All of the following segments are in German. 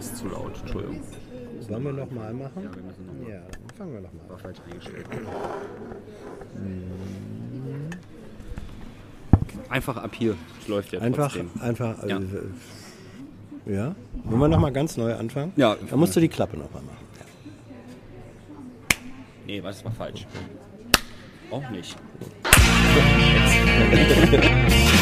fast zu laut. Entschuldigung. Wollen wir noch mal machen? Ja, wir müssen noch mal. Ja, dann fangen wir noch mal War falsch eingestellt. Einfach ab hier. Es läuft ja Einfach, trotzdem. einfach. Ja. Also, äh, ja. Wollen wir noch mal ganz neu anfangen? Ja. Dann musst du die Klappe noch mal machen. Nee, was war falsch? Auch nicht. No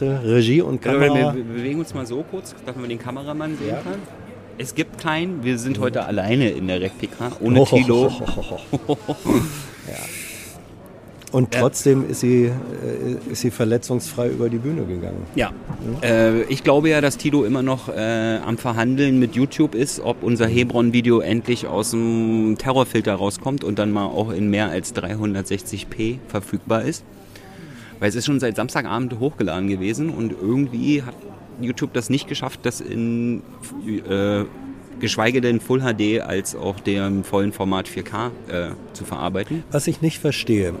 Du, Regie und Kamera. wir bewegen uns mal so kurz, dass man den Kameramann sehen Ja. kann. Es gibt keinen. Wir sind heute alleine in der RecPK, ohne Oh, Tilo. Und trotzdem ist sie, äh, ist sie verletzungsfrei über die Bühne gegangen. Ja, äh, ich glaube ja, dass Tilo immer noch äh, am Verhandeln mit YouTube ist, ob unser Hebron-Video endlich aus dem Terrorfilter rauskommt und dann mal auch in mehr als 360p verfügbar ist. Weil es ist schon seit Samstagabend hochgeladen gewesen und irgendwie hat YouTube das nicht geschafft, das in äh, geschweige denn Full HD als auch dem vollen Format 4K äh, zu verarbeiten. Was ich nicht verstehe,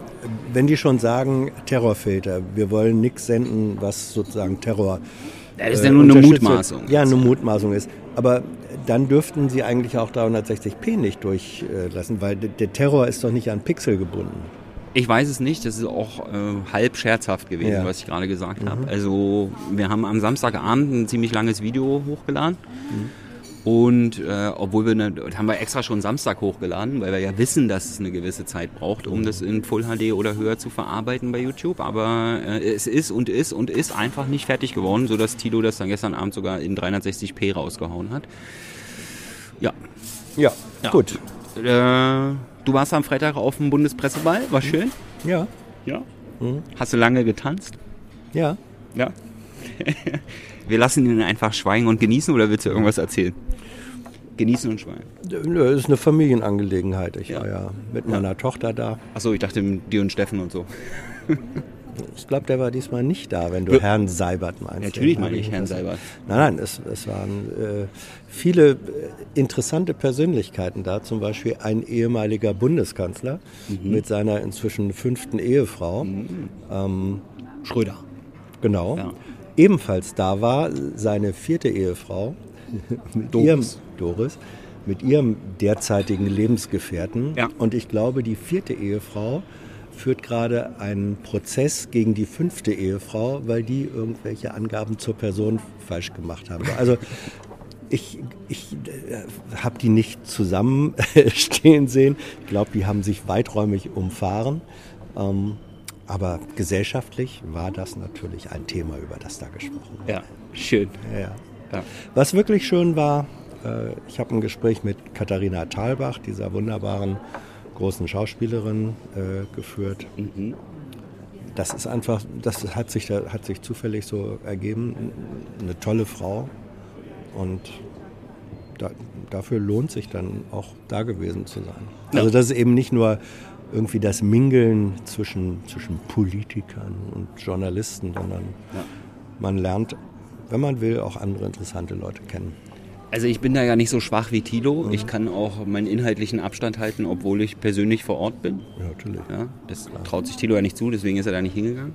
wenn die schon sagen, Terrorfilter, wir wollen nichts senden, was sozusagen Terror. Das ist äh, ja nur eine. Mutmaßung. Ja, eine Mutmaßung ist. Aber dann dürften sie eigentlich auch 360p nicht durchlassen, weil der Terror ist doch nicht an Pixel gebunden. Ich weiß es nicht, das ist auch äh, halb scherzhaft gewesen, Ja. Mhm. was ich gerade gesagt habe. Also wir haben am Samstagabend ein ziemlich langes Video hochgeladen. Und äh, obwohl wir, ne, das haben wir extra schon Samstag hochgeladen, weil wir ja wissen, dass es eine gewisse Zeit braucht, um das in Full HD oder höher zu verarbeiten bei YouTube. Aber äh, es ist und ist und ist einfach nicht fertig geworden, sodass Tilo das dann gestern Abend sogar in 360p rausgehauen hat. Ja. Ja, Ja. gut. Äh, du warst am Freitag auf dem Bundespresseball, war schön. Ja, Ja. Hast du lange getanzt? ja. Ja. Wir lassen ihn einfach schweigen und genießen oder willst du irgendwas erzählen? Genießen und schweigen. Nö, Das ist eine Familienangelegenheit. Ich Ja. war ja mit meiner Tochter da. Achso, ich dachte mit dir und Steffen und so. Ich glaube, der war diesmal nicht da, wenn du Ja. Herrn Seibert meinst. Natürlich meine ich Herrn Seibert. Nein, nein, es, es waren äh, viele äh, interessante Persönlichkeiten da. Zum Beispiel ein ehemaliger Bundeskanzler Mhm. mit seiner inzwischen fünften Ehefrau. Schröder. Genau. Ja. Ebenfalls da war seine vierte Ehefrau, mit Doris. ihrem Doris, mit ihrem derzeitigen Lebensgefährten. Ja. Und ich glaube, die vierte Ehefrau führt gerade einen Prozess gegen die fünfte Ehefrau, weil die irgendwelche Angaben zur Person falsch gemacht haben. Also ich, ich äh, habe die nicht zusammenstehen sehen. Ich glaube, die haben sich weiträumig umfahren. Ähm, aber gesellschaftlich war das natürlich ein Thema, über das da gesprochen wurde. Ja, schön. Ja, ja. Was wirklich schön war, äh, ich habe ein Gespräch mit Katharina Thalbach, dieser wunderbaren großen Schauspielerin, äh, geführt. Das ist einfach, das hat sich, da- hat sich zufällig so ergeben. Eine tolle Frau und da, dafür lohnt sich dann auch da gewesen zu sein. Also das ist eben nicht nur irgendwie das Mingeln zwischen, zwischen Politikern und Journalisten, sondern man lernt, wenn man will, auch andere interessante Leute kennen. Also ich bin da ja nicht so schwach wie Tilo. Ich kann auch meinen inhaltlichen Abstand halten, obwohl ich persönlich vor Ort bin. Ja, natürlich. Ja, das traut sich Tilo ja nicht zu, deswegen ist er da nicht hingegangen.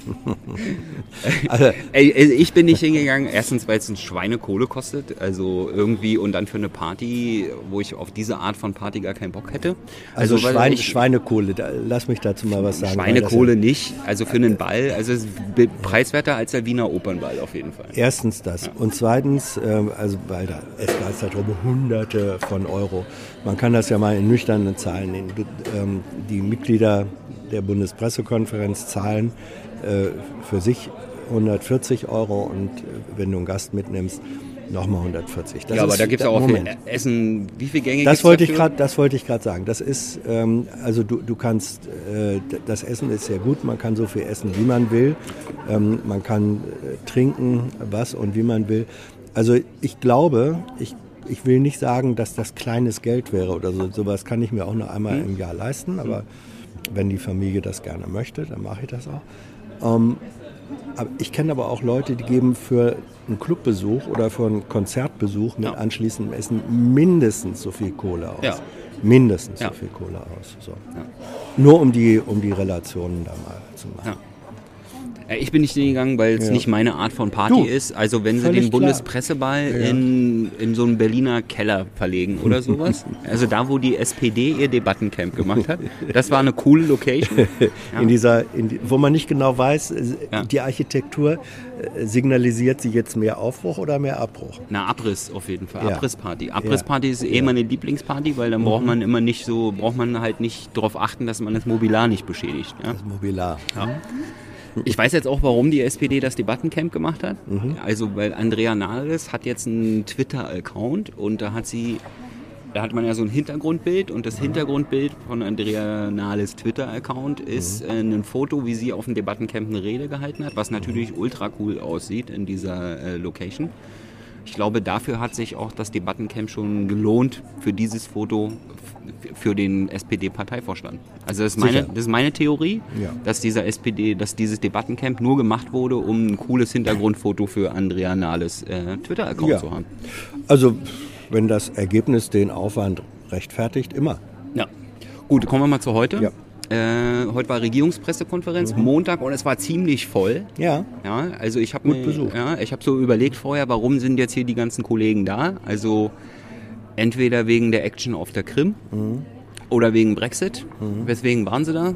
Also, Ey, ey, ich bin nicht hingegangen. Erstens, weil es ein Schweinekohle kostet. Also irgendwie und dann für eine Party, wo ich auf diese Art von Party gar keinen Bock hätte. also weil Schwein, ich- Schweinekohle, da, lass mich dazu mal was sagen. Schweinekohle das nicht. Also für einen Ball. Also preiswerter als der Wiener Opernball auf jeden Fall. Ja, erstens das. Und zweitens, ähm, also weil da, es geistert darum hunderte von Euro. Man kann das ja mal in nüchternen Zahlen nehmen. Ähm, die Mitglieder der Bundespressekonferenz zahlen für sich 140 Euro und äh, wenn du einen Gast mitnimmst, nochmal 140. Das ja, aber da gibt es auch Moment. für Essen, wie viel Gänge Das wollte ich dafür? gerade, das wollte ich gerade sagen. Das ist, ähm, also du, du kannst, äh, das Essen ist sehr gut. Man kann so viel essen, wie man will. Ähm, man kann äh, trinken, was und wie man will. Also ich glaube, ich, ich will nicht sagen, dass das kleines Geld wäre oder so. Sowas kann ich mir auch nur einmal im Jahr leisten. Aber wenn die Familie das gerne möchte, dann mache ich das auch. Ähm, ich kenne aber auch Leute, die geben für einen Clubbesuch oder für einen Konzertbesuch mit Ja. anschließendem Essen mindestens so viel Kohle aus. Ja. Mindestens Ja. so viel Kohle aus. So. Nur um die, um die Relationen da mal zu machen. Ja. Ja, Ich bin nicht hingegangen, weil es Ja. nicht meine Art von Party Du, ist. Also wenn sie den. Bundespresseball Ja. in, in, so einen Berliner Keller verlegen oder sowas. also da, wo die SPD ihr Debattencamp gemacht hat. Das war eine coole Location. Ja. In dieser, in wo man nicht genau weiß, äh, Ja. die Architektur äh, signalisiert sie jetzt mehr Aufbruch oder mehr Abbruch. Na, Abriss auf jeden Fall. Ja. Abrissparty. Abrissparty ist eh meine Lieblingsparty, weil dann Mhm. braucht man immer nicht so, braucht man halt nicht darauf achten, dass man das Mobiliar nicht beschädigt. Ja? Das Mobilar. Ich weiß jetzt auch, warum die SPD das Debattencamp gemacht hat. Also, weil Andrea Nahles hat jetzt einen Twitter-Account und da hat sie, da hat man ja so ein Hintergrundbild und das Hintergrundbild von Andrea Nahles Twitter-Account ist äh, ein Foto, wie sie auf dem Debattencamp eine Rede gehalten hat, was natürlich ultra cool aussieht in dieser äh, Location. Ich glaube, dafür hat sich auch das Debattencamp schon gelohnt für dieses Foto für den SPD-Parteivorstand. Also das ist, meine, das ist meine Theorie, Ja. dass dieser SPD, dass dieses Debattencamp nur gemacht wurde, um ein cooles Hintergrundfoto für Andrea Nahles äh, Twitter-Account Ja. zu haben. Also, wenn das Ergebnis den Aufwand rechtfertigt, immer. Ja. Gut, kommen wir mal zu heute. Ja. Äh, heute war Regierungspressekonferenz, Montag und es war ziemlich voll. Ja, Ja, also ich habe ja, ich habe so überlegt vorher, warum sind jetzt hier die ganzen Kollegen da? Also entweder wegen der Action auf der Krim Mhm. oder wegen Brexit. Weswegen waren sie da?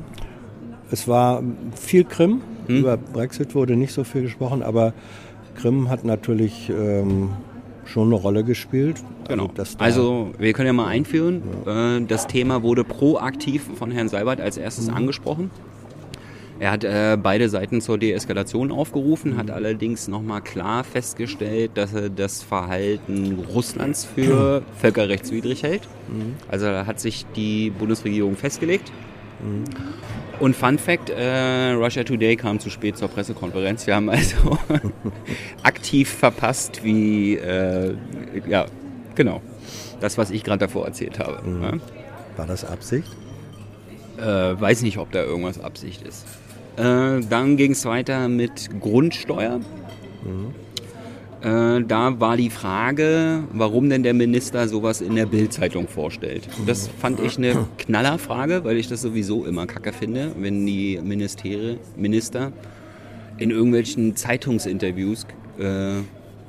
Es war viel Krim. Hm? Über Brexit wurde nicht so viel gesprochen, aber Krim hat natürlich ähm, schon eine Rolle gespielt. Genau. da- Also wir können ja mal einführen. Äh, Das Thema wurde proaktiv von Herrn Seibert als erstes Mhm. angesprochen. Er hat äh, beide Seiten zur Deeskalation aufgerufen, hat allerdings nochmal klar festgestellt, dass er das Verhalten Russlands für völkerrechtswidrig hält. Also da hat sich die Bundesregierung festgelegt. Und Fun Fact, äh, Russia Today kam zu spät zur Pressekonferenz. Wir haben also aktiv verpasst, wie, äh, ja, genau, das, was ich gerade davor erzählt habe. war das Absicht? Äh, weiß nicht, ob da irgendwas Absicht ist. Äh, dann ging es weiter mit Grundsteuer. Äh, da war die Frage, warum denn der Minister sowas in der Bild-Zeitung vorstellt. Das fand ich eine Knallerfrage, weil ich das sowieso immer kacke finde, wenn die Ministere, Minister in irgendwelchen Zeitungsinterviews, äh,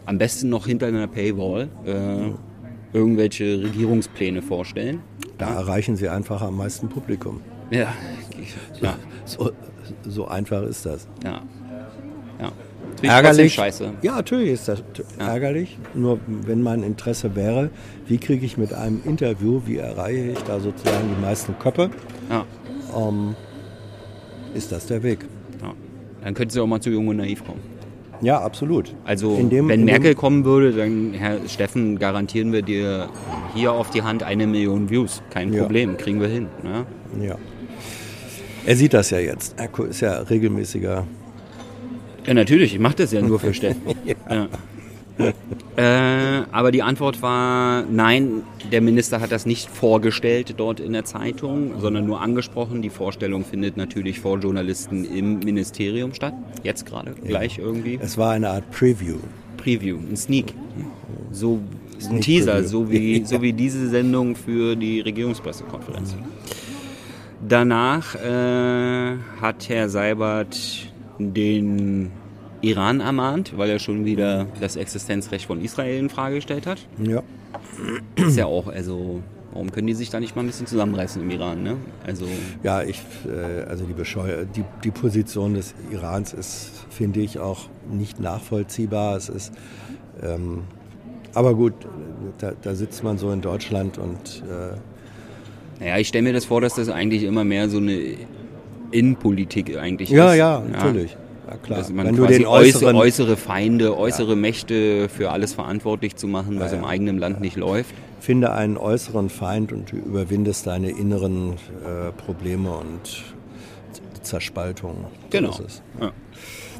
am besten noch hinter einer Paywall, äh, irgendwelche Regierungspläne vorstellen. Da erreichen sie einfach am meisten Publikum. Ja, ja, So, so einfach ist das. ja. ja. Finde ich trotzdem Scheiße. Ja, natürlich ist das Ja. ärgerlich. Nur wenn mein Interesse wäre, wie kriege ich mit einem Interview, wie erreiche ich da sozusagen die meisten Köpfe, Ja, ist das der Weg. ja. Dann könnten sie auch mal zu Jung und Naiv kommen. Ja, absolut. Also, In dem- wenn Merkel kommen würde, dann, Herr Steffen, garantieren wir dir hier auf die Hand eine Million Views. Kein. Problem, kriegen wir hin. Ne? Ja. Er sieht das ja jetzt. Er ist ja regelmäßiger. Ja, natürlich, ich mache das ja nur für Steffen. ja. Äh, aber die Antwort war, nein, der Minister hat das nicht vorgestellt dort in der Zeitung, sondern nur angesprochen. Die Vorstellung findet natürlich vor Journalisten im Ministerium statt. Jetzt gerade, gleich irgendwie. Es war eine Art Preview. Preview, ein Sneak. So ein Sneak Teaser, Preview. so wie, so wie diese Sendung für die Regierungspressekonferenz. Danach äh, hat Herr Seibert den Iran ermahnt, weil er schon wieder das Existenzrecht von Israel in Frage gestellt hat. Ja. Ist ja auch, also, warum können die sich da nicht mal ein bisschen zusammenreißen im Iran, ne? Also, Ja, ich, äh, also die, Bescheu die, die Position des Irans ist, finde ich, auch nicht nachvollziehbar. Es ist, ähm, aber gut, da, da sitzt man so in Deutschland und äh, naja, ich stelle mir das vor, dass das eigentlich immer mehr so eine Innenpolitik eigentlich ja, ist. ja, natürlich. Ja, klar. Dass man Wenn du quasi den äußere, äußeren- äußere Feinde, äußere Mächte für alles verantwortlich zu machen, was Ja, im ja. eigenen Land nicht läuft. Finde einen äußeren Feind und du überwindest deine inneren äh, Probleme und Zerspaltung. So Genau. ist es. Ja.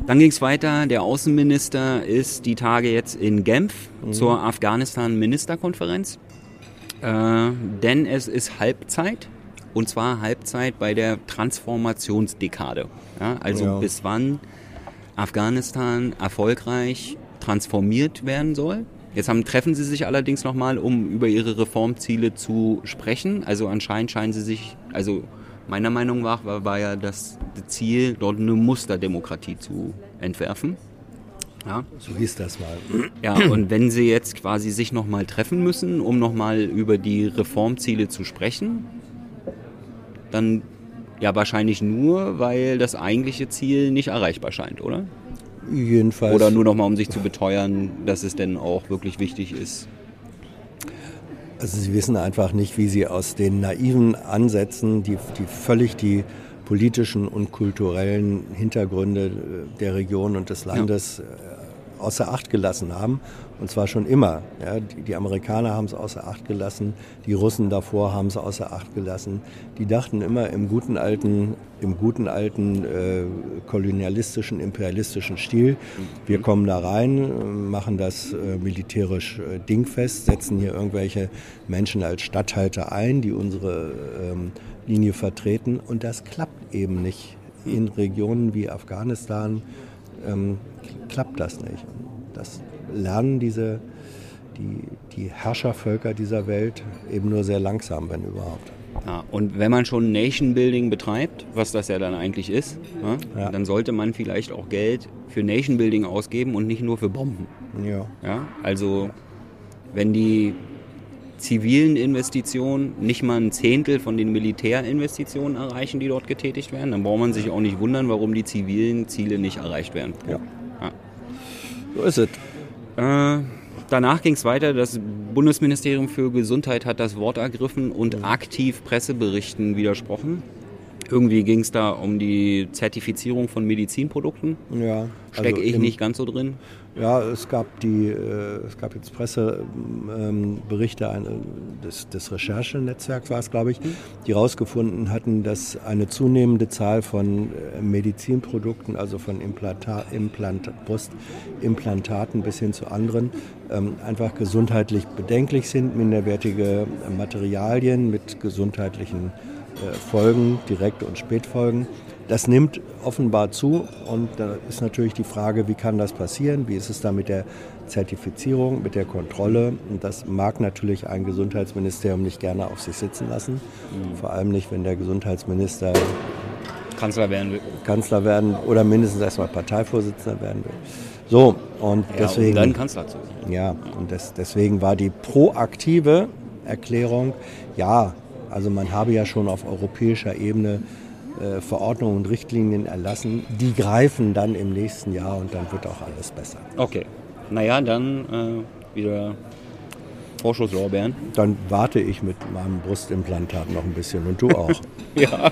Dann ging es weiter. Der Außenminister ist die Tage jetzt in Genf zur Afghanistan-Ministerkonferenz. Äh, denn es ist Halbzeit. Und zwar Halbzeit bei der Transformationsdekade. Ja, also Ja. bis wann Afghanistan erfolgreich transformiert werden soll. Jetzt haben, treffen sie sich allerdings nochmal, um über ihre Reformziele zu sprechen. Also anscheinend scheinen sie sich, also meiner Meinung nach war, war ja das Ziel, dort eine Musterdemokratie zu entwerfen. Ja, So hieß das mal. ja und wenn sie jetzt quasi sich nochmal treffen müssen, um nochmal über die Reformziele zu sprechen, dann ja wahrscheinlich nur, weil das eigentliche Ziel nicht erreichbar scheint, oder? Jedenfalls. Oder nur nochmal, um sich zu beteuern, dass es denn auch wirklich wichtig ist. Also sie wissen einfach nicht, wie sie aus den naiven Ansätzen, die, die völlig die politischen und kulturellen Hintergründe äh, der Region und des Landes äh, außer Acht gelassen haben. Und zwar schon immer. Ja, die, die Amerikaner haben es außer Acht gelassen, die Russen davor haben es außer Acht gelassen. Die dachten immer im guten alten, im guten alten äh, kolonialistischen, imperialistischen Stil. Wir kommen da rein, machen das äh, militärisch äh, dingfest, setzen hier irgendwelche Menschen als Statthalter ein, die unsere ähm, Linie vertreten. Und das klappt eben nicht. In Regionen wie Afghanistan ähm, klappt das nicht. Das lernen diese, die, die Herrschervölker dieser Welt eben nur sehr langsam, wenn überhaupt. Ja, und wenn man schon Nation Building betreibt, was das ja dann eigentlich ist, ne, Ja. dann sollte man vielleicht auch Geld für Nation Building ausgeben und nicht nur für Bomben. Ja. Ja? Also wenn die zivilen Investitionen nicht mal ein Zehntel von den Militärinvestitionen erreichen, die dort getätigt werden, dann braucht man sich auch nicht wundern, warum die zivilen Ziele nicht erreicht werden. Ja. Ja. So ist es. Äh, danach ging es weiter. Das Bundesministerium für Gesundheit hat das Wort ergriffen und aktiv Presseberichten widersprochen. Irgendwie ging es da um die Zertifizierung von Medizinprodukten. Ja, Stecke also ich im- nicht ganz so drin. Ja, es gab die, äh, es gab jetzt Presseberichte des, des Recherchenetzwerks war es, glaube ich, die herausgefunden hatten, dass eine zunehmende Zahl von äh, Medizinprodukten, also von Implanta Implant Brustimplantaten bis hin zu anderen, ähm, einfach gesundheitlich bedenklich sind, minderwertige Materialien mit gesundheitlichen äh, Folgen, direkte und Spätfolgen. Das nimmt offenbar zu und da ist natürlich die Frage, wie kann das passieren? Wie ist es da mit der Zertifizierung, mit der Kontrolle? Und das mag natürlich ein Gesundheitsministerium nicht gerne auf sich sitzen lassen. Vor allem nicht, wenn der Gesundheitsminister Kanzler werden will. Kanzler werden oder mindestens erstmal Parteivorsitzender werden will. So, und Ja, deswegen. um dann Kanzler zu. Ja, und das, deswegen war die proaktive Erklärung, ja, also man habe ja schon auf europäischer Ebene äh, Verordnungen und Richtlinien erlassen, die greifen dann im nächsten Jahr und dann wird auch alles besser. Okay. Naja, dann äh, wieder Vorschusslorbeeren. Dann warte ich mit meinem Brustimplantat noch ein bisschen und du auch. Ja.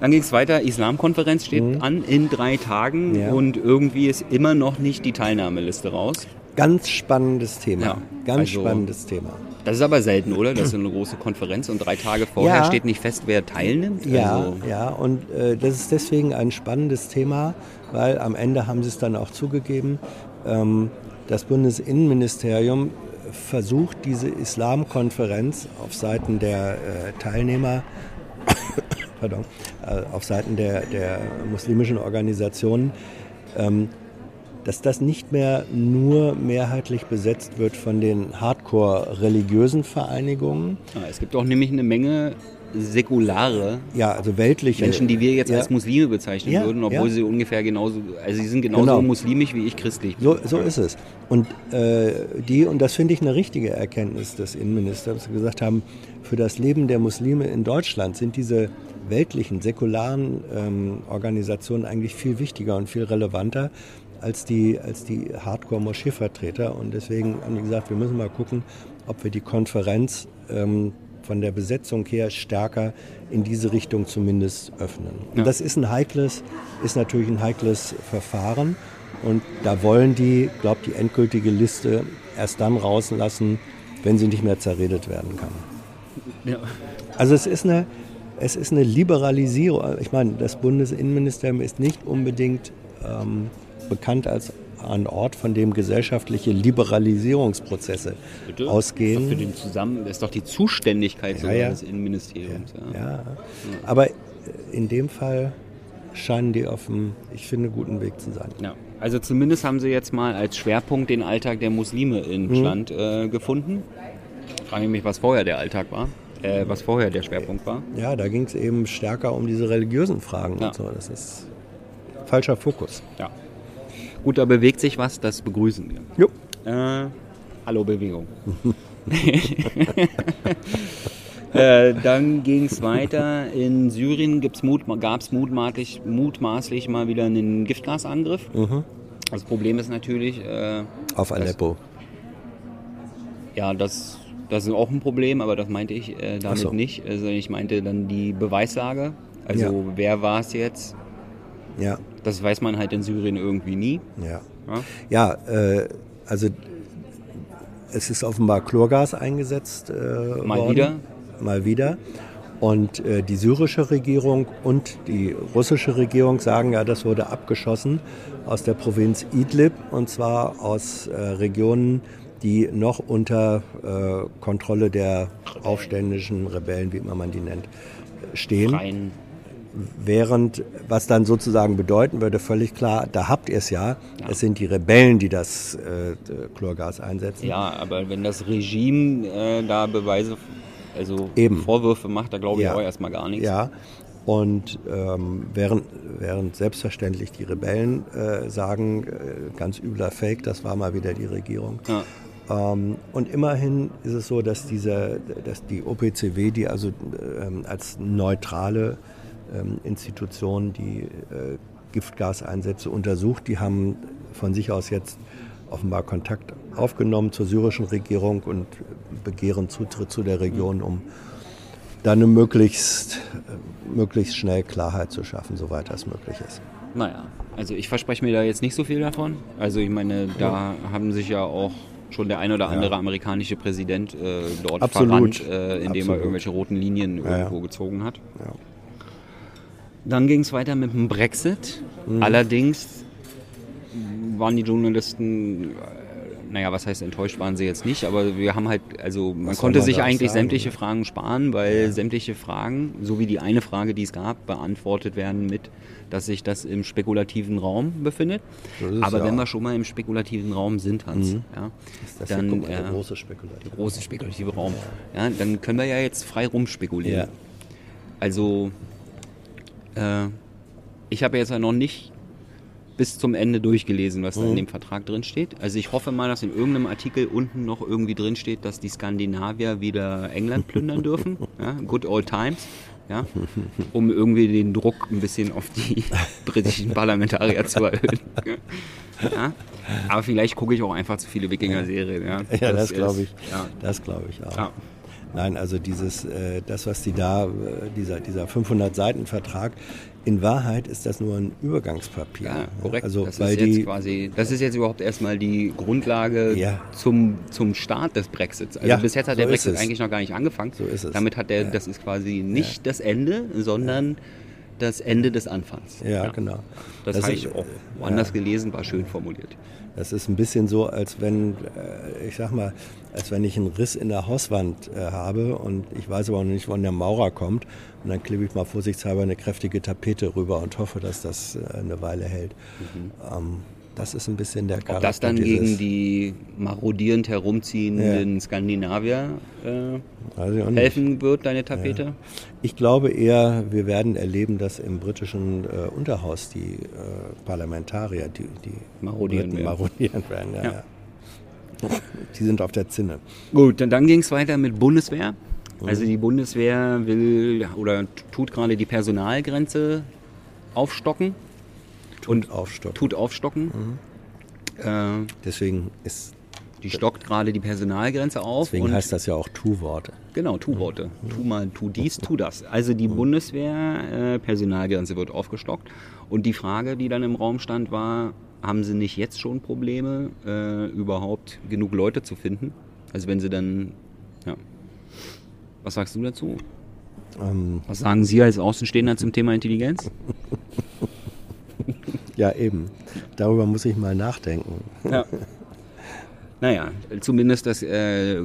Dann ging es weiter. Islamkonferenz steht an in drei Tagen Mhm. Ja. und irgendwie ist immer noch nicht die Teilnahmeliste raus. Ganz spannendes Thema. Ja, Ganz also- spannendes Thema. Das ist aber selten, oder? Das ist eine große Konferenz und drei Tage vorher Ja. steht nicht fest, wer teilnimmt. Ja, Also, ja, und äh, das ist deswegen ein spannendes Thema, weil am Ende haben sie es dann auch zugegeben, ähm, das Bundesinnenministerium versucht diese Islamkonferenz auf Seiten der äh, Teilnehmer, pardon, äh, auf Seiten der, der muslimischen Organisationen, ähm, dass das nicht mehr nur mehrheitlich besetzt wird von den hardcore-religiösen Vereinigungen, ja, es gibt auch nämlich eine Menge säkulare ja, also weltliche Menschen, die wir jetzt ja. als Muslime bezeichnen Ja, würden, obwohl sie ungefähr genauso, also sie sind genauso Genau. muslimisch wie ich christlich. So, so ist es. Und äh, die, und das finde ich eine richtige Erkenntnis des Innenministers, gesagt haben, für das Leben der Muslime in Deutschland sind diese weltlichen, säkularen ähm, Organisationen eigentlich viel wichtiger und viel relevanter als die, als die Hardcore-Moscheevertreter. Und deswegen haben die gesagt, wir müssen mal gucken, ob wir die Konferenz ähm, von der Besetzung her stärker in diese Richtung zumindest öffnen. Und Ja. das ist ein heikles, ist natürlich ein heikles Verfahren. Und da wollen die, glaube die endgültige Liste erst dann rauslassen, wenn sie nicht mehr zerredet werden kann. Ja. Also es ist eine, es ist eine Liberalisierung. Ich meine, das Bundesinnenministerium ist nicht unbedingt ähm, bekannt als ein Ort, von dem gesellschaftliche Liberalisierungsprozesse Bitte? ausgehen. Für den Zusammen das ist doch die Zuständigkeit sogar ja. des Innenministeriums. Ja. Ja, aber in dem Fall scheinen die auf einem, ich finde, guten Weg zu sein. Ja. Also zumindest haben sie jetzt mal als Schwerpunkt den Alltag der Muslime in Mhm. Land äh, gefunden. Frage ich mich, was vorher der Alltag war, äh, was vorher der Schwerpunkt war. Ja, da ging es eben stärker um diese religiösen Fragen Ja. und so. Das ist falscher Fokus. Ja. Gut, da bewegt sich was, das begrüßen wir. Jo. Äh, hallo Bewegung. äh, dann ging es weiter. In Syrien Mut, gab es mutmaßlich, mutmaßlich mal wieder einen Giftgasangriff. Das Problem ist natürlich, äh, Auf Aleppo. ja, das, das ist auch ein Problem, aber das meinte ich äh, damit so. nicht. Also ich meinte dann die Beweislage. Also Ja. wer war es jetzt? Ja, Das weiß man halt in Syrien irgendwie nie. ja. Ja? Äh, also es ist offenbar Chlorgas eingesetzt äh, Mal worden. wieder? Mal wieder. Und äh, die syrische Regierung und die russische Regierung sagen ja, das wurde abgeschossen aus der Provinz Idlib und zwar aus äh, Regionen, die noch unter äh, Kontrolle der aufständischen Rebellen, wie immer man die nennt, stehen. Freien Während, was dann sozusagen bedeuten würde, völlig klar, da habt ihr es ja, es sind die Rebellen, die das äh, Chlorgas einsetzen. Ja, aber wenn das Regime äh, da Beweise, also Eben. Vorwürfe macht, da glaube ich Ja. auch erstmal gar nichts. Ja, und ähm, während, während selbstverständlich die Rebellen äh, sagen, äh, ganz übler Fake, das war mal wieder die Regierung. Ja. Ähm, und immerhin ist es so, dass, diese, dass die OPCW, die also ähm, als neutrale ähm, Institution die äh, Giftgaseinsätze untersucht, die haben von sich aus jetzt offenbar Kontakt aufgenommen zur syrischen Regierung und begehren Zutritt zu der Region, um dann eine möglichst, äh, möglichst schnell Klarheit zu schaffen, soweit das möglich ist. Naja, also ich verspreche mir da jetzt nicht so viel davon. Also ich meine, da haben sich ja auch schon der ein oder andere amerikanische Präsident äh, dort Absolut. verrannt, äh, indem er Absolut. irgendwelche roten Linien ja. irgendwo gezogen hat. Ja. Dann ging es weiter mit dem Brexit. Mhm. Allerdings waren die Journalisten, äh, naja, was heißt enttäuscht waren sie jetzt nicht, aber wir haben halt, also man Was konnte man sich eigentlich sagen, sämtliche ne? Fragen sparen, weil sämtliche Fragen, so wie die eine Frage, die es gab, beantwortet werden mit, dass sich das im spekulativen Raum befindet. Aber ja wenn wir schon mal im spekulativen Raum sind, Hans, ja, Das dann hier, guck mal, der äh, große Spekulativ. große spekulative Raum, ja, dann können wir ja jetzt frei rumspekulieren. Ja. Also, äh, ich habe jetzt ja noch nicht bis zum Ende durchgelesen, was da Mhm. in dem Vertrag drin steht. Also ich hoffe mal, dass in irgendeinem Artikel unten noch irgendwie drin steht, dass die Skandinavier wieder England plündern dürfen. Ja, good old times. Ja, um irgendwie den Druck ein bisschen auf die britischen Parlamentarier zu erhöhen. Ja, aber vielleicht gucke ich auch einfach zu viele Wikinger-Serien. Ja, Ja, das, ist- glaube ich. Ja. Das glaube ich auch. Nein, also dieses, äh, das, was die da, äh, dieser, dieser 500 Seiten Vertrag, in Wahrheit ist das nur ein Übergangspapier. Ja, korrekt. Also, das, ist jetzt die, quasi, das ist jetzt überhaupt erstmal die Grundlage Ja. zum, zum Start des Brexits. Also Ja, bis jetzt hat so der Brexit eigentlich noch gar nicht angefangen. So ist es. Damit hat der, Ja. das ist quasi nicht das Ende, sondern das Ende des Anfangs. ja, genau. Das, Das habe ich auch woanders gelesen, war schön formuliert. Das ist ein bisschen so, als wenn, äh, ich sag mal, als wenn ich einen Riss in der Hauswand äh, habe und ich weiß aber noch nicht, wann der Maurer kommt. Und dann klebe ich mal vorsichtshalber eine kräftige Tapete rüber und hoffe, dass das äh, eine Weile hält. Ähm, das ist ein bisschen der Charakter Mhm. Ob das dann gegen die marodierend herumziehenden Skandinavier äh, helfen wird, deine Tapete? Ich glaube eher, wir werden erleben, dass im britischen äh, Unterhaus die äh, Parlamentarier, die, die Marodieren Briten werden. marodieren werden. Ja, Ja. ja. Die sind auf der Zinne. Gut, und dann ging es weiter mit Bundeswehr. Mhm. Also die Bundeswehr will oder tut gerade die Personalgrenze aufstocken. und Aufstocken. tut aufstocken. Mhm. Äh, Deswegen ist Die stockt gerade die Personalgrenze auf. Deswegen heißt das ja auch Tu-Worte. Genau, tu Worte. Tu mal, tu dies, tu das. Also die Bundeswehr, äh, Personalgrenze wird aufgestockt. Und die Frage, die dann im Raum stand, war, haben sie nicht jetzt schon Probleme, äh, überhaupt genug Leute zu finden? Also wenn sie dann, ja. Was sagst du dazu? Ähm, Was sagen Sie als Außenstehender zum Thema Intelligenz? ja, eben. Darüber muss ich mal nachdenken. Ja. Naja, zumindest das, äh,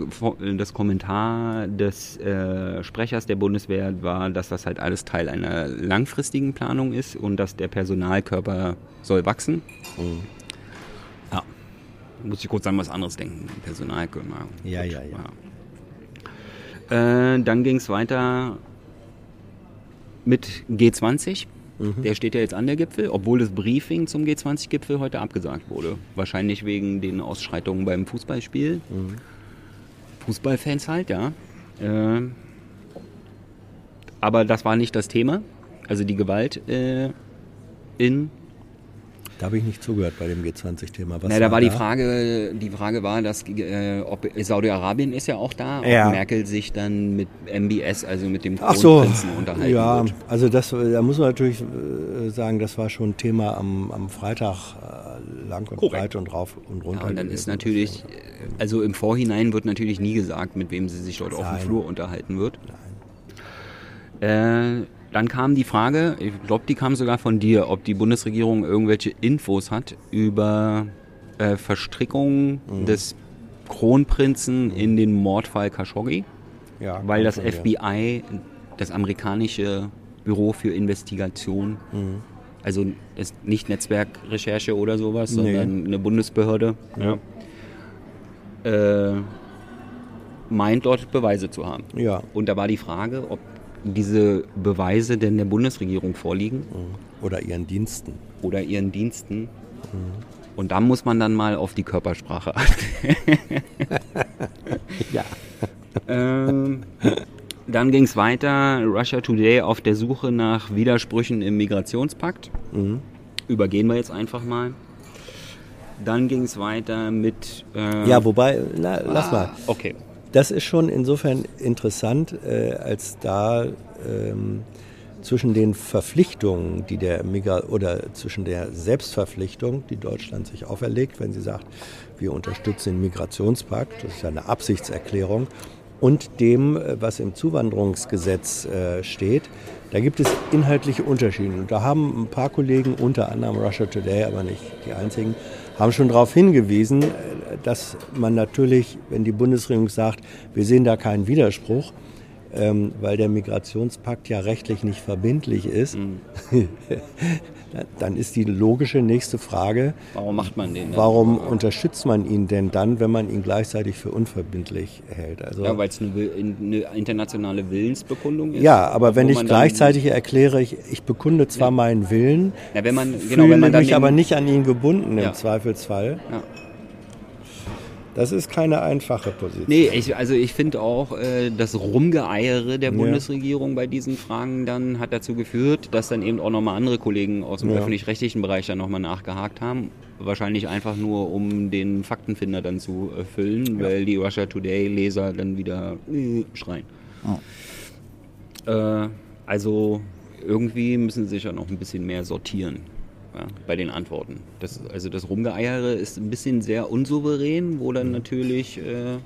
das Kommentar des äh, Sprechers der Bundeswehr war, dass das halt alles Teil einer langfristigen Planung ist und dass der Personalkörper soll wachsen. Ja. Muss ich kurz an was anderes denken. Personalkörper. Ja, ja, ja. ja. Äh, dann ging es weiter mit G20. Mhm. Der steht ja jetzt an der Gipfel, obwohl das Briefing zum G20-Gipfel heute abgesagt wurde. Wahrscheinlich wegen den Ausschreitungen beim Fußballspiel. Mhm. Fußballfans halt, ja. Äh, aber das war nicht das Thema. Also die Gewalt äh, in Da habe ich nicht zugehört bei dem G20-Thema. Was na, da war die da? Frage, die Frage war, dass äh, ob Saudi-Arabien ist ja auch da, Ja. ob Merkel sich dann mit MBS, also mit dem Ach so, Kronprinzen unterhalten ja, wird. also das, da muss man natürlich äh, sagen, das war schon Thema am, am Freitag äh, lang und Korrekt. breit und rauf und runter. Ja, und dann ist natürlich, also im Vorhinein wird natürlich nie gesagt, mit wem sie sich dort auf dem Nein. Flur unterhalten wird. Äh, dann kam die Frage, ich glaube, die kam sogar von dir, ob die Bundesregierung irgendwelche Infos hat über äh, Verstrickungen Mhm. des Kronprinzen in den Mordfall Khashoggi, ja, weil das. FBI, das amerikanische Büro für Investigation, Mhm. also ist nicht Netzwerkrecherche oder sowas, Nee. sondern eine Bundesbehörde, Ja. äh, meint dort Beweise zu haben. Ja, Und da war die Frage, ob diese Beweise denn der Bundesregierung vorliegen mhm. oder ihren Diensten. oder ihren Diensten. Und da muss man dann mal auf die Körpersprache achten. Ja. ähm, dann ging es weiter. Russia Today auf der Suche nach Widersprüchen im Migrationspakt. Mhm. Übergehen wir jetzt einfach mal. Dann ging es weiter mit. Äh, Ja, wobei, na, lass mal. Okay. Das ist schon insofern interessant, äh, als da ähm, zwischen den Verpflichtungen, die der Migra oder zwischen der Selbstverpflichtung, die Deutschland sich auferlegt, wenn sie sagt, wir unterstützen den Migrationspakt, das ist ja eine Absichtserklärung, und dem, äh, was im Zuwanderungsgesetz äh, steht, da gibt es inhaltliche Unterschiede. Und da haben ein paar Kollegen, unter anderem Russia Today, aber nicht die einzigen, haben schon darauf hingewiesen, äh, dass man natürlich, wenn die Bundesregierung sagt, wir sehen da keinen Widerspruch, ähm, weil der Migrationspakt ja rechtlich nicht verbindlich ist, dann ist die logische nächste Frage, Warum macht man den? dann? warum unterstützt man ihn denn dann, wenn man ihn gleichzeitig für unverbindlich hält? Also, Ja, weil es eine, eine internationale Willensbekundung ist. ja, aber wenn ich gleichzeitig erkläre, ich, ich bekunde zwar Ja. meinen Willen, Ja, wenn man- fühle genau, wenn man mich aber nicht an ihn gebunden im Zweifelsfall. Ja. Das ist keine einfache Position. Nee, ich, also ich finde auch, äh, das Rumgeeiere der Bundesregierung bei diesen Fragen dann hat dazu geführt, dass dann eben auch nochmal andere Kollegen aus dem Ja. öffentlich-rechtlichen Bereich dann nochmal nachgehakt haben. Wahrscheinlich einfach nur, um den Faktenfinder dann zu äh, füllen, weil die Russia Today-Leser dann wieder äh, schreien. Äh, also irgendwie müssen sie sich ja noch ein bisschen mehr sortieren ja, bei den Antworten. Das, also das Rumgeeiere ist ein bisschen sehr unsouverän, wo dann natürlich äh,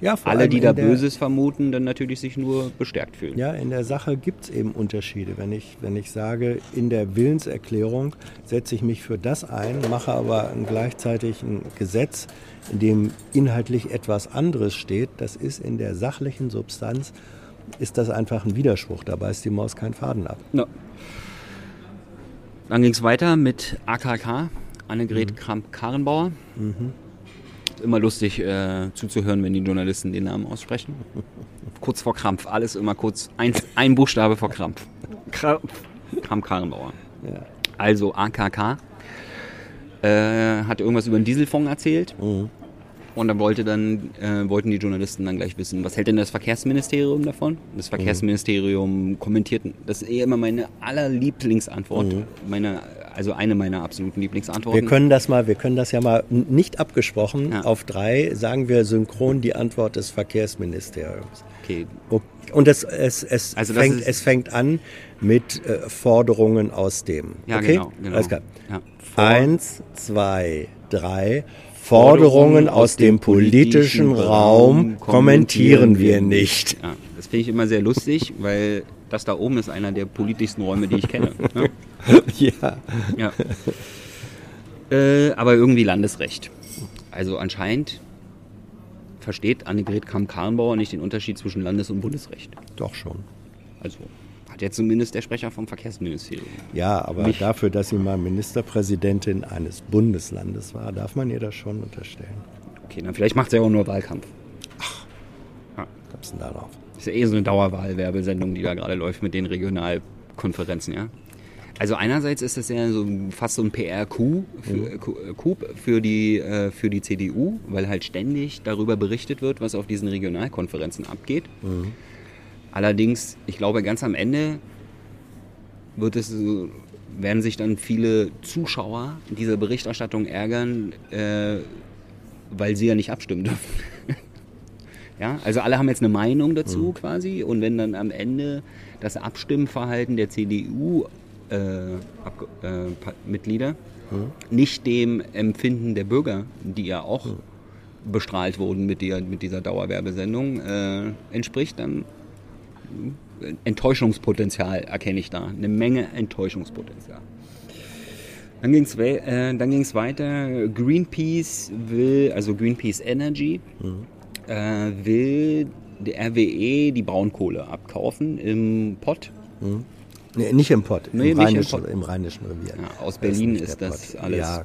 Ja, alle, die da Böses vermuten, dann natürlich sich nur bestärkt fühlen. Ja, in der Sache gibt es eben Unterschiede. Wenn ich, wenn ich sage, in der Willenserklärung setze ich mich für das ein, mache aber gleichzeitig ein Gesetz, in dem inhaltlich etwas anderes steht, das ist in der sachlichen Substanz, ist das einfach ein Widerspruch. Da beißt die Maus keinen Faden ab. Ja. Dann ging es weiter mit AKK, Annegret Kramp-Karrenbauer. Immer lustig äh, zuzuhören, wenn die Journalisten den Namen aussprechen. kurz vor Krampf, alles immer kurz, ein, ein Buchstabe vor Krampf. Krampf. Kramp-Karrenbauer. Ja. Also AKK äh, hat irgendwas über den Dieselfonds erzählt. Und da wollte dann, äh, wollten die Journalisten dann gleich wissen, was hält denn das Verkehrsministerium davon? Das Verkehrsministerium kommentiert, das ist eh immer meine allerlieblingsantwort, meine, also eine meiner absoluten Wir Lieblingsantworten. können das mal, wir können das ja mal nicht abgesprochen Ja. auf drei, sagen wir synchron die Antwort des Verkehrsministeriums. okay, Ok- Und es, es, es, Also fängt, ist- es fängt an mit äh, Forderungen aus dem. ja okay? genau, genau. Alles klar. Ja. Eins, zwei, drei. Forderungen aus dem politischen Raum kommentieren wir nicht. Ja, das finde ich immer sehr lustig, weil das da oben ist einer der politischsten Räume, die ich kenne. Ne? Ja. Ja. Äh, aber irgendwie Landesrecht. Also anscheinend versteht Annegret Kramp-Karrenbauer nicht den Unterschied zwischen Landes- und Bundesrecht. Doch schon. Also hat jetzt zumindest der Sprecher vom Verkehrsministerium. Ja, aber Nicht. dafür, dass sie mal Ministerpräsidentin eines Bundeslandes war, darf man ihr das schon unterstellen. Okay, dann vielleicht macht sie ja auch nur Wahlkampf. Gab's denn darauf? Ist ja eh so eine Dauerwahlwerbesendung, die da gerade läuft mit den Regionalkonferenzen, ja. Also einerseits ist das ja so fast so ein PR-Coup für, Coup- äh, für, die, äh, für die CDU, weil halt ständig darüber berichtet wird, was auf diesen Regionalkonferenzen abgeht. Allerdings, ich glaube, ganz am Ende wird es werden sich dann viele Zuschauer dieser Berichterstattung ärgern, äh, weil sie ja nicht abstimmen dürfen. Ja, also alle haben jetzt eine Meinung dazu quasi. Und wenn dann am Ende das Abstimmverhalten der CDU äh, äh, Mitglieder nicht dem Empfinden der Bürger, die ja auch bestrahlt wurden mit, der, mit dieser Dauerwerbesendung, äh, entspricht, dann Enttäuschungspotenzial erkenne ich da. Eine Menge Enttäuschungspotenzial. Dann ging es äh, dann ging's weiter. Greenpeace will, also Greenpeace Energy, äh, will die RWE die Braunkohle abkaufen im Pott. Nee, nicht im Pott, Nee, im, nicht im Rheinischen, Pott. im Rheinischen Revier. Ja, aus Berlin ist der das Pott. alles- Ja.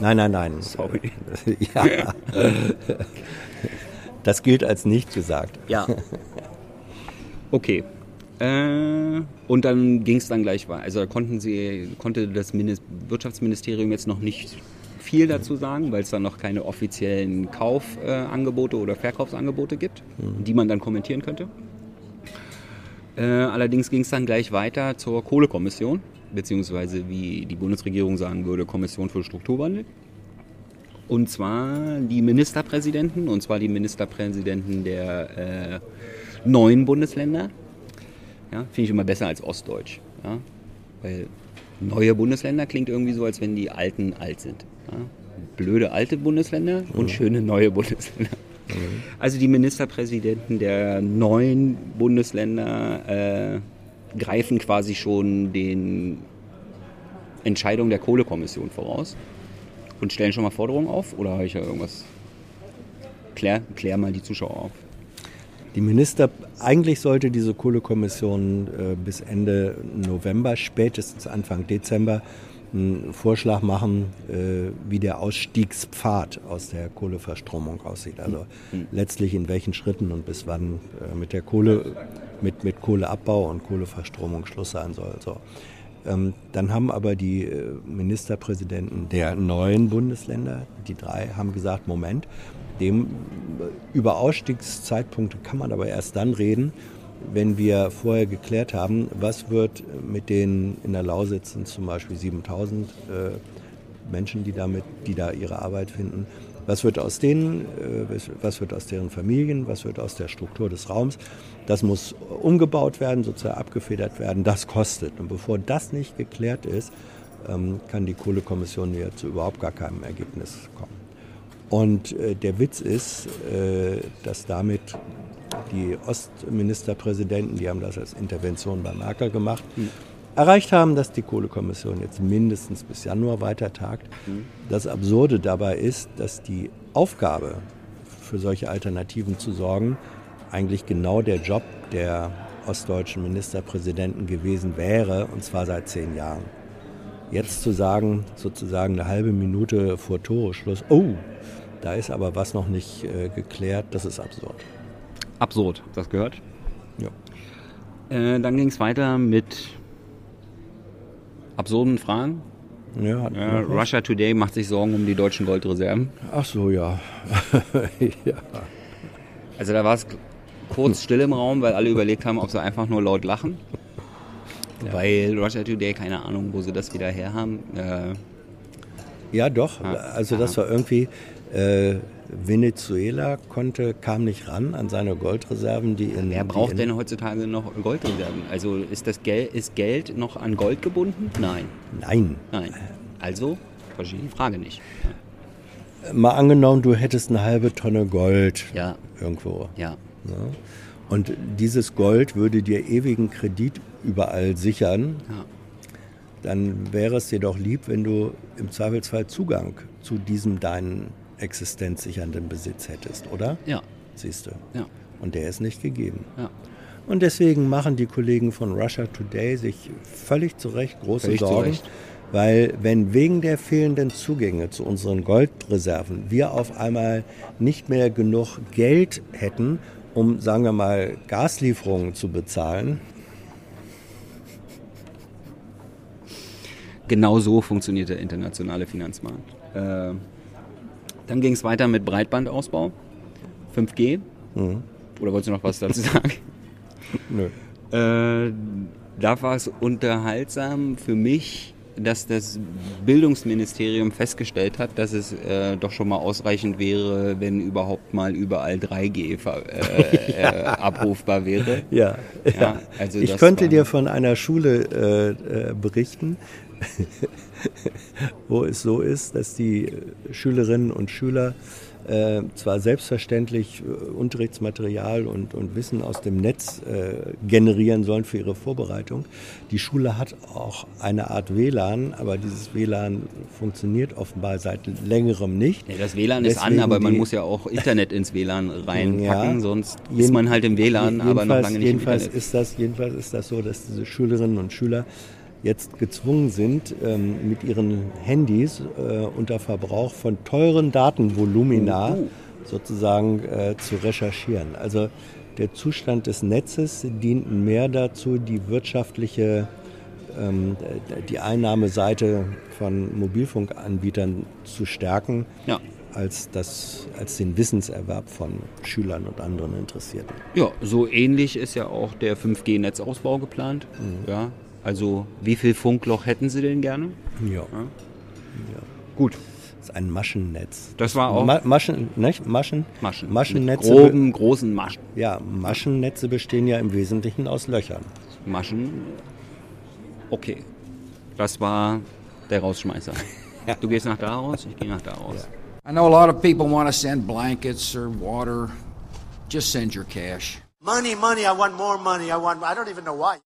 Nein, nein, nein. Sorry. ja. Das gilt als nicht gesagt. Ja. Okay. Äh, und dann ging es dann gleich weiter. Also da konnten sie, konnte das Minis- Wirtschaftsministerium jetzt noch nicht viel dazu sagen, weil es dann noch keine offiziellen Kaufangebote äh, Angebote oder Verkaufsangebote gibt, die man dann kommentieren könnte. Äh, allerdings ging es dann gleich weiter zur Kohlekommission, beziehungsweise wie die Bundesregierung sagen würde, Kommission für Strukturwandel. Und zwar die Ministerpräsidenten, und zwar die Ministerpräsidenten der äh, neuen Bundesländer. Ja, Finde ich immer besser als Ostdeutsch. Ja? Weil neue Bundesländer klingt irgendwie so, als wenn die alten alt sind. Ja? Blöde alte Bundesländer und schöne neue Bundesländer. Also die Ministerpräsidenten der neuen Bundesländer äh, greifen quasi schon den Entscheidungen der Kohlekommission voraus und stellen schon mal Forderungen auf? Oder habe ich ja irgendwas? Klär, klär mal die Zuschauer auf. Die Minister, eigentlich sollte diese Kohlekommission äh, bis Ende November, spätestens Anfang Dezember, einen Vorschlag machen, äh, wie der Ausstiegspfad aus der Kohleverstromung aussieht. Also letztlich in welchen Schritten und bis wann äh, mit der Kohle, mit, mit Kohleabbau und Kohleverstromung Schluss sein soll. So. Ähm, dann haben aber die äh, Ministerpräsidenten der neuen Bundesländer, die drei, haben gesagt, Moment, dem, äh, über Ausstiegszeitpunkte kann man aber erst dann reden, wenn wir vorher geklärt haben, was wird mit den in der Lausitz sind zum Beispiel 7000 äh, Menschen, die, damit, die da ihre Arbeit finden, was wird aus denen, äh, was- wird aus deren Familien, was wird aus der Struktur des Raums. Das muss umgebaut werden, sozusagen abgefedert werden, das kostet. Und bevor das nicht geklärt ist, ähm, kann die Kohlekommission zu überhaupt gar keinem Ergebnis kommen. Und äh, der Witz ist, äh, dass damit die Ostministerpräsidenten, die haben das als Intervention bei Merkel gemacht, erreicht haben, dass die Kohlekommission jetzt mindestens bis Januar weiter tagt. Das Absurde dabei ist, dass die Aufgabe, für solche Alternativen zu sorgen, eigentlich genau der Job der ostdeutschen Ministerpräsidenten gewesen wäre, und zwar seit zehn Jahren. Jetzt zu sagen, sozusagen eine halbe Minute vor Toreschluss, oh, da ist aber was noch nicht äh, geklärt, das ist absurd. Absurd, das gehört. Ja. Äh, dann ging es weiter mit absurden Fragen. Ja, Ja, was. Russia Today macht sich Sorgen um die deutschen Goldreserven. Ach so, ja. ja. Also da war es kurz still im Raum, weil alle überlegt haben, ob sie einfach nur laut lachen. Weil Russia Today, keine Ahnung, wo sie das wieder herhaben. Äh, Ja, doch. Also das war irgendwie, äh, Venezuela konnte, kam nicht ran an seine Goldreserven, die in... wer braucht in, denn heutzutage noch Goldreserven? Also ist das Geld, ist Geld noch an Gold gebunden? Nein. Nein. Nein. Also, verstehe die Frage nicht. Mal angenommen, du hättest eine halbe Tonne Gold Ja, irgendwo. ja. Ne? Und dieses Gold würde dir ewigen Kredit überall sichern. Ja. Dann wäre es dir doch lieb, wenn du im Zweifelsfall Zugang zu diesem deinen existenzsichernden Besitz hättest, oder? Ja, Siehst du. ja, Und der ist nicht gegeben. ja. Und deswegen machen die Kollegen von Russia Today sich völlig zu Recht große Völlig Sorgen, weil wenn wegen der fehlenden Zugänge zu unseren Goldreserven wir auf einmal nicht mehr genug Geld hätten, um, sagen wir mal, Gaslieferungen zu bezahlen, Genau so funktioniert der internationale Finanzmarkt. Äh, dann ging es weiter mit Breitbandausbau, 5G. Oder wolltest du noch was dazu sagen? nö. Äh, da war es unterhaltsam für mich, dass das Bildungsministerium festgestellt hat, dass es äh, doch schon mal ausreichend wäre, wenn überhaupt mal überall 3G ver- äh, äh, abrufbar wäre. Ja, Ja, ja. also ich könnte dir von einer Schule äh, äh, berichten, wo es so ist, dass die Schülerinnen und Schüler äh, zwar selbstverständlich äh, Unterrichtsmaterial und, und Wissen aus dem Netz äh, generieren sollen für ihre Vorbereitung. Die Schule hat auch eine Art WLAN, aber dieses WLAN funktioniert offenbar seit längerem nicht. Ja, das WLAN ist an, Deswegen aber man muss ja auch Internet ins WLAN reinpacken, Ja. sonst ist man halt im WLAN, aber noch lange nicht jedenfalls im Internet. Ist das, jedenfalls ist das so, dass diese Schülerinnen und Schüler jetzt gezwungen sind, ähm, mit ihren Handys äh, unter Verbrauch von teuren Datenvolumina Oh. sozusagen äh, zu recherchieren. Also der Zustand des Netzes dient mehr dazu, die wirtschaftliche, ähm, die Einnahmeseite von Mobilfunkanbietern zu stärken, Ja. als, das, als den Wissenserwerb von Schülern und anderen Interessierten. Ja, so ähnlich ist ja auch der 5G-Netzausbau geplant. Mhm. Ja, also wie viel Funkloch hätten Sie denn gerne? Ja. Gut, Das ist ein Maschennetz. Das war auch- Ma Maschen, nicht? Maschen? Maschen. Maschennetze. Mit groben, großen Maschen. Ja, Maschennetze bestehen ja im Wesentlichen aus Löchern. Maschen. Okay, das war der Rausschmeißer. Du gehst nach da raus, ich gehe nach da raus. I know a lot of people want to send blankets or water. Just send your cash. Money, money, I want more money. I want, I don't even know why.